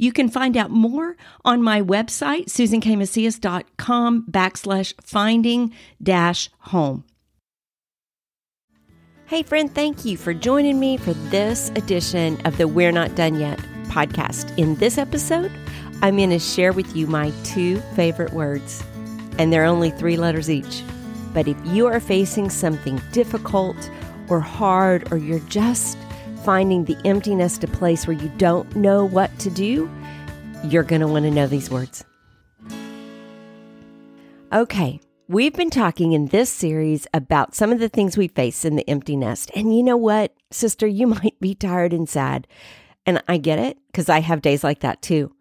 You can find out more on my website, susankmacias.com backslash finding dash home. Hey, friend, thank you for joining me for this edition of the We're Not Done Yet podcast. In this episode, I'm going to share with you my two favorite words, and they're only three letters each. But if you are facing something difficult or hard, or you're just finding the empty nest a place where you don't know what to do, you're going to want to know these words. Okay, we've been talking in this series about some of the things we face in the empty nest. And you know what, sister, you might be tired and sad. And I get it because I have days like that too.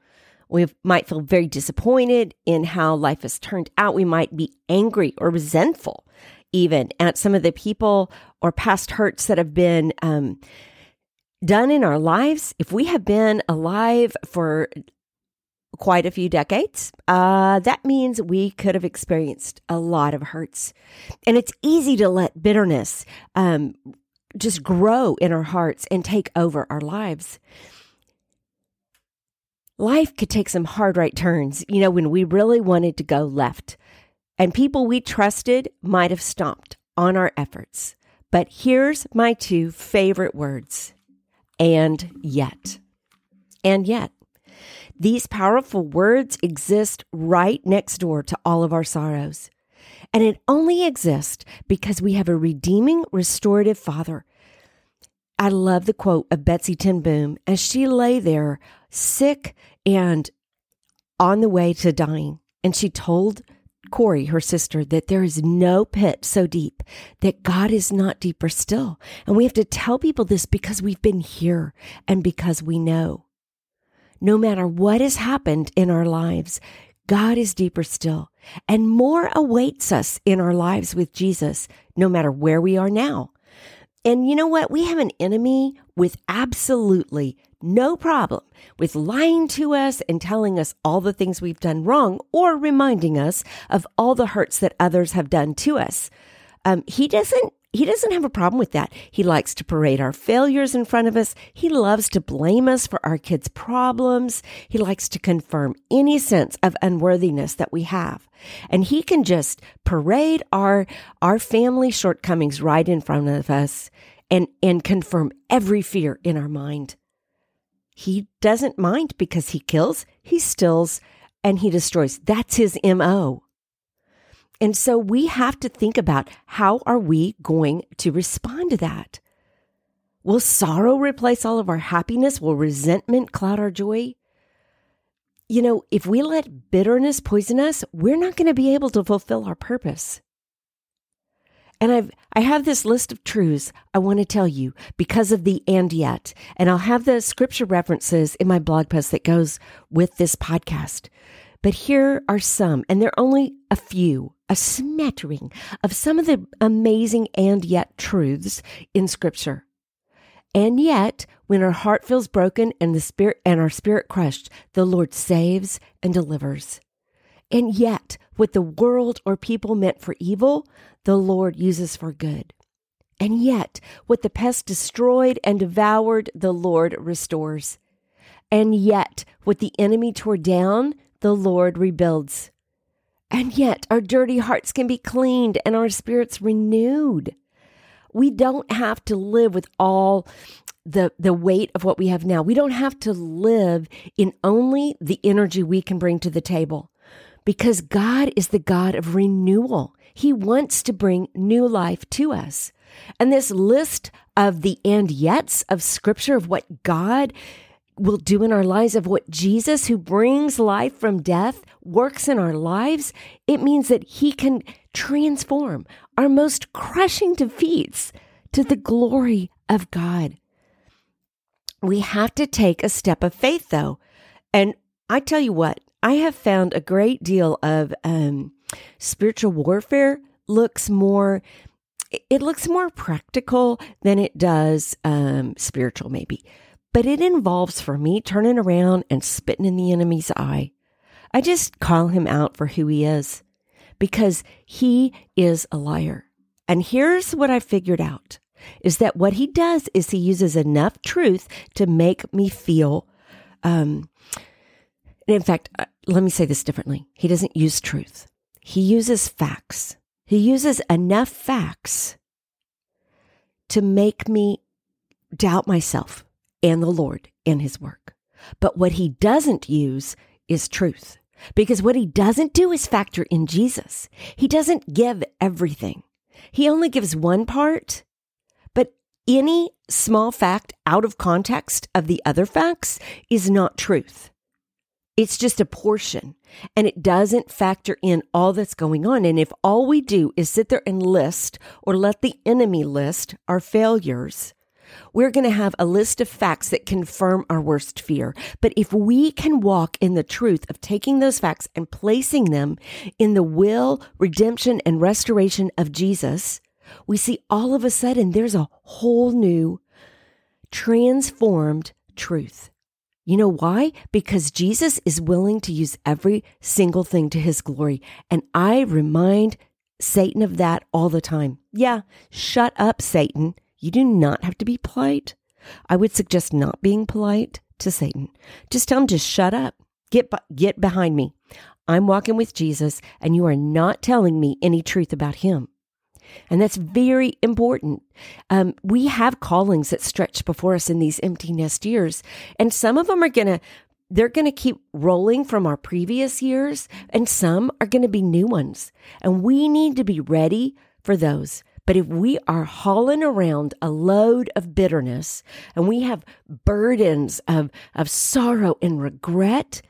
We might feel very disappointed in how life has turned out. We might be angry or resentful even at some of the people or past hurts that have been um, done in our lives, if we have been alive for quite a few decades, uh, that means we could have experienced a lot of hurts. And it's easy to let bitterness um, just grow in our hearts and take over our lives. Life could take some hard right turns, you know, when we really wanted to go left. And people we trusted might have stomped on our efforts. But here's my two favorite words and yet. And yet. These powerful words exist right next door to all of our sorrows. And it only exists because we have a redeeming, restorative Father. I love the quote of Betsie ten Boom as she lay there sick and on the way to dying. And she told Corrie, her sister, that there is no pit so deep that God is not deeper still. And we have to tell people this because we've been here and because we know. No matter what has happened in our lives, God is deeper still and more awaits us in our lives with Jesus, no matter where we are now. And you know what? We have an enemy with absolutely no problem with lying to us and telling us all the things we've done wrong or reminding us of all the hurts that others have done to us. Um, he doesn't he doesn't have a problem with that. He likes to parade our failures in front of us. He loves to blame us for our kids' problems. He likes to confirm any sense of unworthiness that we have. And he can just parade our, our family shortcomings right in front of us and, and confirm every fear in our mind. He doesn't mind because he kills, he stills, and he destroys. That's his MO. And so we have to think about how are we going to respond to that? Will sorrow replace all of our happiness? Will resentment cloud our joy? You know, if we let bitterness poison us, we're not going to be able to fulfill our purpose. And I've I have this list of truths I want to tell you because of the and yet. And I'll have the scripture references in my blog post that goes with this podcast. But here are some, and they're only a few, a smattering of some of the amazing and yet truths in scripture. And yet, when our heart feels broken and the spirit and our spirit crushed, the Lord saves and delivers. And yet, what the world or people meant for evil, the Lord uses for good. And yet, what the pest destroyed and devoured, the Lord restores. And yet, what the enemy tore down, the Lord rebuilds. And yet, our dirty hearts can be cleaned and our spirits renewed. We don't have to live with all the, the weight of what we have now. We don't have to live in only the energy we can bring to the table because God is the God of renewal. He wants to bring new life to us. And this list of the and yets of scripture of what God will do in our lives, of what Jesus, who brings life from death, works in our lives, it means that He can transform our most crushing defeats to the glory of God. We have to take a step of faith, though. And I tell you what, I have found a great deal of um, spiritual warfare looks more it looks more practical than it does um, spiritual, maybe. But it involves for me turning around and spitting in the enemy's eye. I just call him out for who he is because he is a liar. And here's what I figured out is that what he does is he uses enough truth to make me feel um, in fact, uh, let me say this differently. He doesn't use truth. He uses facts. He uses enough facts to make me doubt myself and the Lord and his work. But what he doesn't use is truth. Because what he doesn't do is factor in Jesus. He doesn't give everything. He only gives one part, but any small fact out of context of the other facts is not truth. It's just a portion and it doesn't factor in all that's going on. And if all we do is sit there and list or let the enemy list our failures, we're going to have a list of facts that confirm our worst fear. But if we can walk in the truth of taking those facts and placing them in the will, redemption, and restoration of Jesus, we see all of a sudden there's a whole new transformed truth. You know why? Because Jesus is willing to use every single thing to his glory. And I remind Satan of that all the time. Yeah, shut up, Satan. You do not have to be polite. I would suggest not being polite to Satan. Just tell him to shut up. Get get behind me. I'm walking with Jesus and you are not telling me any truth about him. And that's very important. Um, we have callings that stretch before us in these empty nest years, and some of them are going to they're going to keep rolling from our previous years, and some are going to be new ones. And we need to be ready for those. But if we are hauling around a load of bitterness and we have burdens of, of sorrow and regret,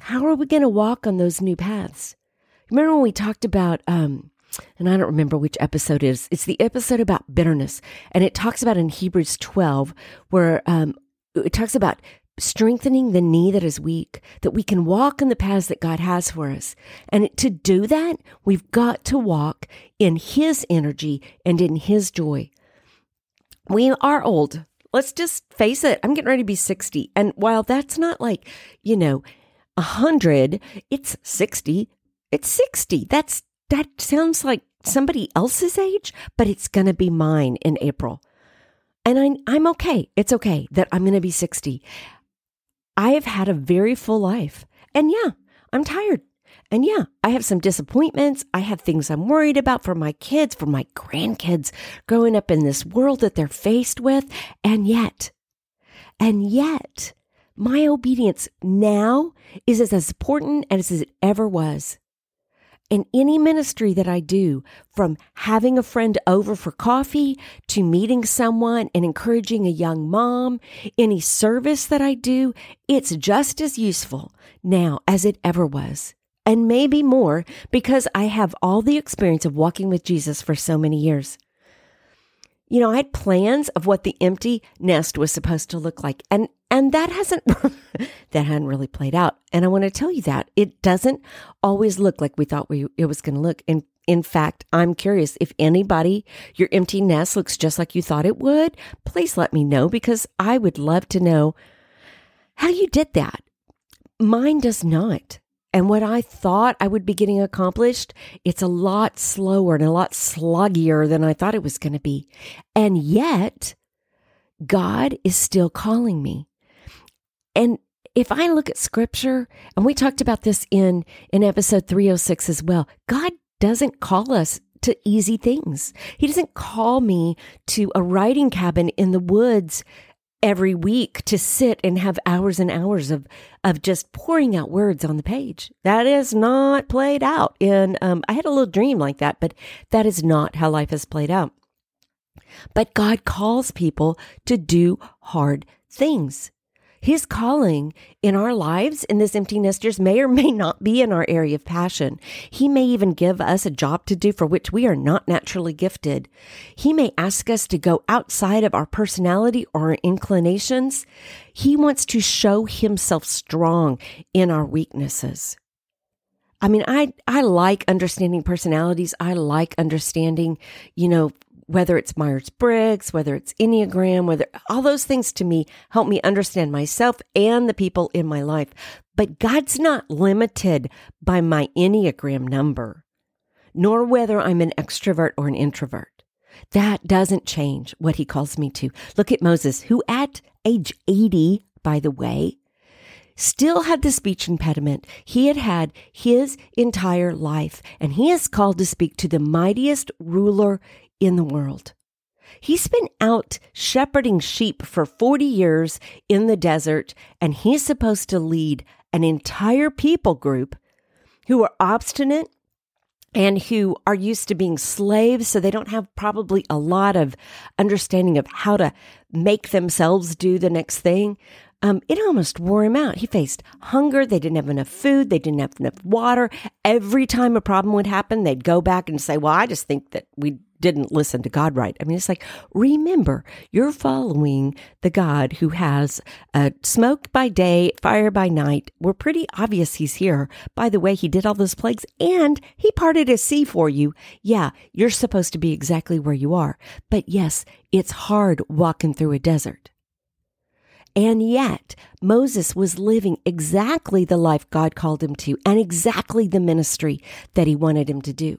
how are we going to walk on those new paths? Remember when we talked about um, and I don't remember which episode it is. It's the episode about bitterness, and it talks about in Hebrews 12 where um, it talks about strengthening the knee that is weak, that we can walk in the paths that God has for us. And to do that, we've got to walk in His energy and in His joy. We are old. Let's just face it. I'm getting ready to be 60. And while that's not like, you know, a hundred, it's 60. It's 60. That's that sounds like somebody else's age, but it's going to be mine in April. And I, I'm okay. It's okay that I'm going to be 60. I have had a very full life. And yeah, I'm tired. And yeah, I have some disappointments. I have things I'm worried about for my kids, for my grandkids growing up in this world that they're faced with. And yet, and yet, my obedience now is as important as it ever was in any ministry that I do, from having a friend over for coffee to meeting someone and encouraging a young mom, any service that I do, it's just as useful now as it ever was. And maybe more because I have all the experience of walking with Jesus for so many years. You know, I had plans of what the empty nest was supposed to look like. And and that hasn't that hadn't really played out. And I want to tell you that it doesn't always look like we thought we it was going to look. And in fact, I'm curious if anybody your empty nest looks just like you thought it would. Please let me know because I would love to know how you did that. Mine does not. And what I thought I would be getting accomplished, it's a lot slower and a lot sluggier than I thought it was going to be. And yet, God is still calling me. And if I look at scripture, and we talked about this in, in episode 306 as well, God doesn't call us to easy things. He doesn't call me to a writing cabin in the woods every week to sit and have hours and hours of of just pouring out words on the page. That is not played out in um, I had a little dream like that, but that is not how life has played out. But God calls people to do hard things. His calling in our lives in this empty nesters may or may not be in our area of passion. He may even give us a job to do for which we are not naturally gifted. He may ask us to go outside of our personality or our inclinations. He wants to show himself strong in our weaknesses. I mean, I, I like understanding personalities. I like understanding, you know, whether it's Myers Briggs, whether it's Enneagram, whether all those things to me help me understand myself and the people in my life. But God's not limited by my Enneagram number, nor whether I'm an extrovert or an introvert. That doesn't change what he calls me to. Look at Moses, who at age 80, by the way, still had the speech impediment he had had his entire life, and he is called to speak to the mightiest ruler in the world. He's been out shepherding sheep for 40 years in the desert, and he's supposed to lead an entire people group who are obstinate and who are used to being slaves, so they don't have probably a lot of understanding of how to make themselves do the next thing. Um, it almost wore him out. He faced hunger. They didn't have enough food. They didn't have enough water. Every time a problem would happen, they'd go back and say, Well, I just think that we didn't listen to God right. I mean, it's like, remember, you're following the God who has uh, smoke by day, fire by night. We're pretty obvious he's here. By the way, he did all those plagues and he parted a sea for you. Yeah, you're supposed to be exactly where you are. But yes, it's hard walking through a desert. And yet, Moses was living exactly the life God called him to and exactly the ministry that he wanted him to do.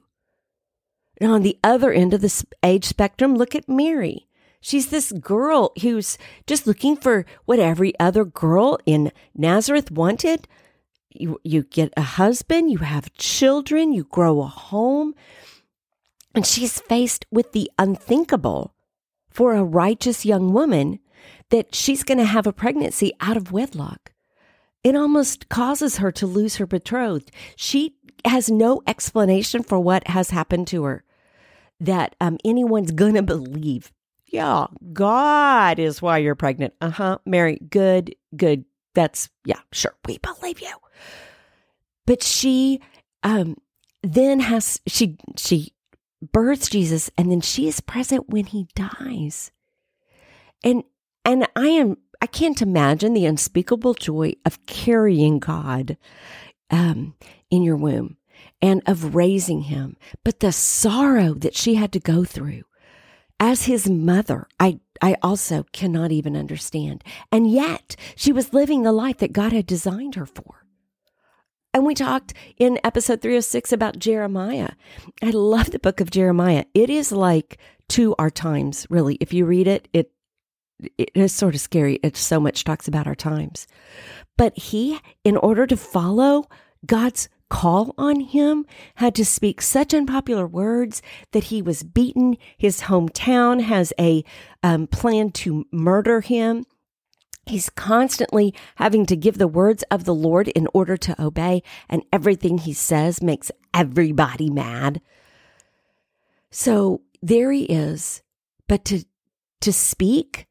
And on the other end of the age spectrum, look at Mary. She's this girl who's just looking for what every other girl in Nazareth wanted. You, you get a husband, you have children, you grow a home. And she's faced with the unthinkable for a righteous young woman that she's going to have a pregnancy out of wedlock. It almost causes her to lose her betrothed. She has no explanation for what has happened to her that um, anyone's going to believe. Yeah, God is why you're pregnant. Uh huh. Mary, good, good. That's, yeah, sure. We believe you. But she um, then has, she, she births Jesus and then she is present when he dies. And, and I am, I can't imagine the unspeakable joy of carrying God um, in your womb and of raising him, but the sorrow that she had to go through as his mother, I, I also cannot even understand. And yet she was living the life that God had designed her for. And we talked in episode 306 about Jeremiah. I love the book of Jeremiah. It is like to our times, really. If you read it, it it is sort of scary. It so much talks about our times. But he, in order to follow God's call on him had to speak such unpopular words that he was beaten. His hometown has a um, plan to murder him. He's constantly having to give the words of the Lord in order to obey, and everything he says makes everybody mad. So there he is. But to, to speak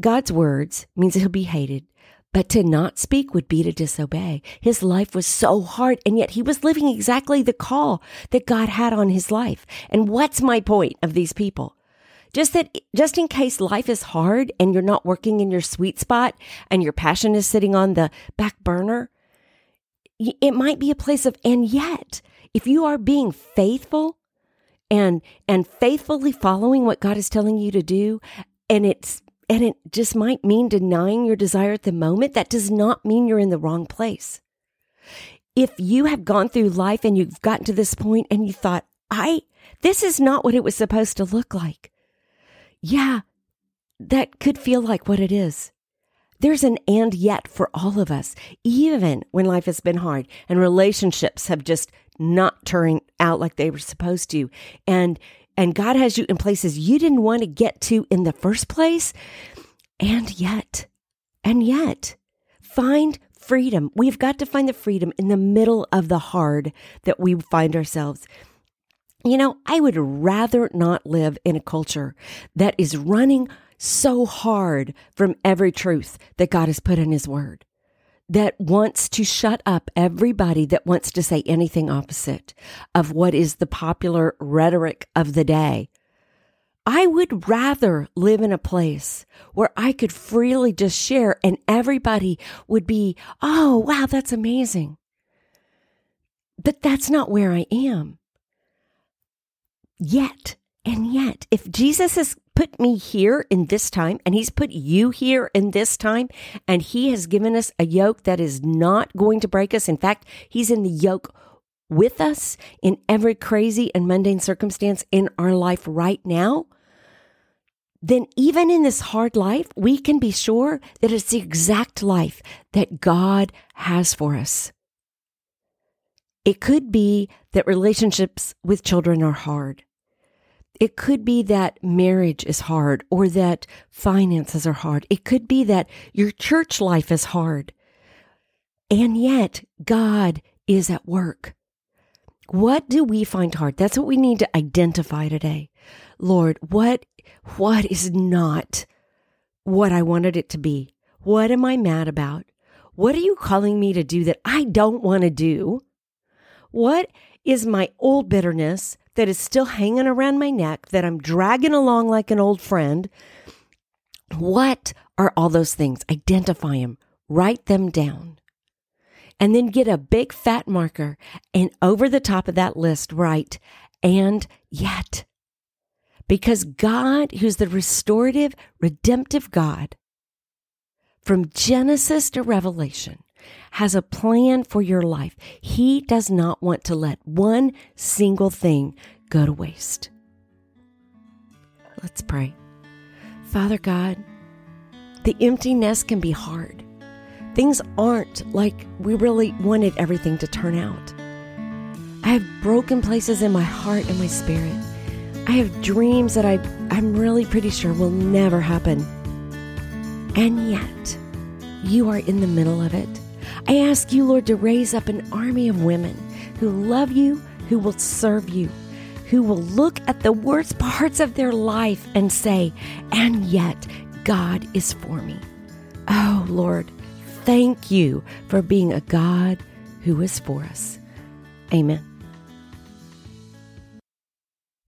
God's words means he'll be hated. But to not speak would be to disobey. His life was so hard, and yet he was living exactly the call that God had on his life. And what's my point of these people? Just that, just in case life is hard and you're not working in your sweet spot and your passion is sitting on the back burner, it might be a place of, and yet, if you are being faithful and, and faithfully following what God is telling you to do, and it's and it just might mean denying your desire at the moment. That does not mean you're in the wrong place. If you have gone through life and you've gotten to this point and you thought, I, this is not what it was supposed to look like. Yeah, that could feel like what it is. There's an and yet for all of us, even when life has been hard and relationships have just not turned out like they were supposed to. And and God has you in places you didn't want to get to in the first place. And yet, and yet, find freedom. We've got to find the freedom in the middle of the hard that we find ourselves. You know, I would rather not live in a culture that is running so hard from every truth that God has put in His Word that wants to shut up everybody that wants to say anything opposite of what is the popular rhetoric of the day. I would rather live in a place where I could freely just share and everybody would be, oh, wow, that's amazing. But that's not where I am. Yet, and yet, if Jesus has put me here in this time and he's put you here in this time and he has given us a yoke that is not going to break us. In fact, he's in the yoke with us in every crazy and mundane circumstance in our life right now. Then, even in this hard life, we can be sure that it's the exact life that God has for us. It could be that relationships with children are hard. It could be that marriage is hard or that finances are hard. It could be that your church life is hard. And yet God is at work. What do we find hard? That's what we need to identify today. Lord, what, what is not what I wanted it to be? What am I mad about? What are you calling me to do that I don't want to do? What is my old bitterness that is still hanging around my neck that I'm dragging along like an old friend. What are all those things? Identify them, write them down, and then get a big fat marker and over the top of that list write, and yet. Because God, who's the restorative, redemptive God, from Genesis to Revelation, has a plan for your life. He does not want to let one single thing go to waste. Let's pray. Father God, the empty nest can be hard. Things aren't like we really wanted everything to turn out. I have broken places in my heart and my spirit. I have dreams that I, I'm really pretty sure will never happen. And yet, you are in the middle of it. I ask you, Lord, to raise up an army of women who love you, who will serve you, who will look at the worst parts of their life and say, and yet God is for me. Oh, Lord, thank you for being a God who is for us. Amen.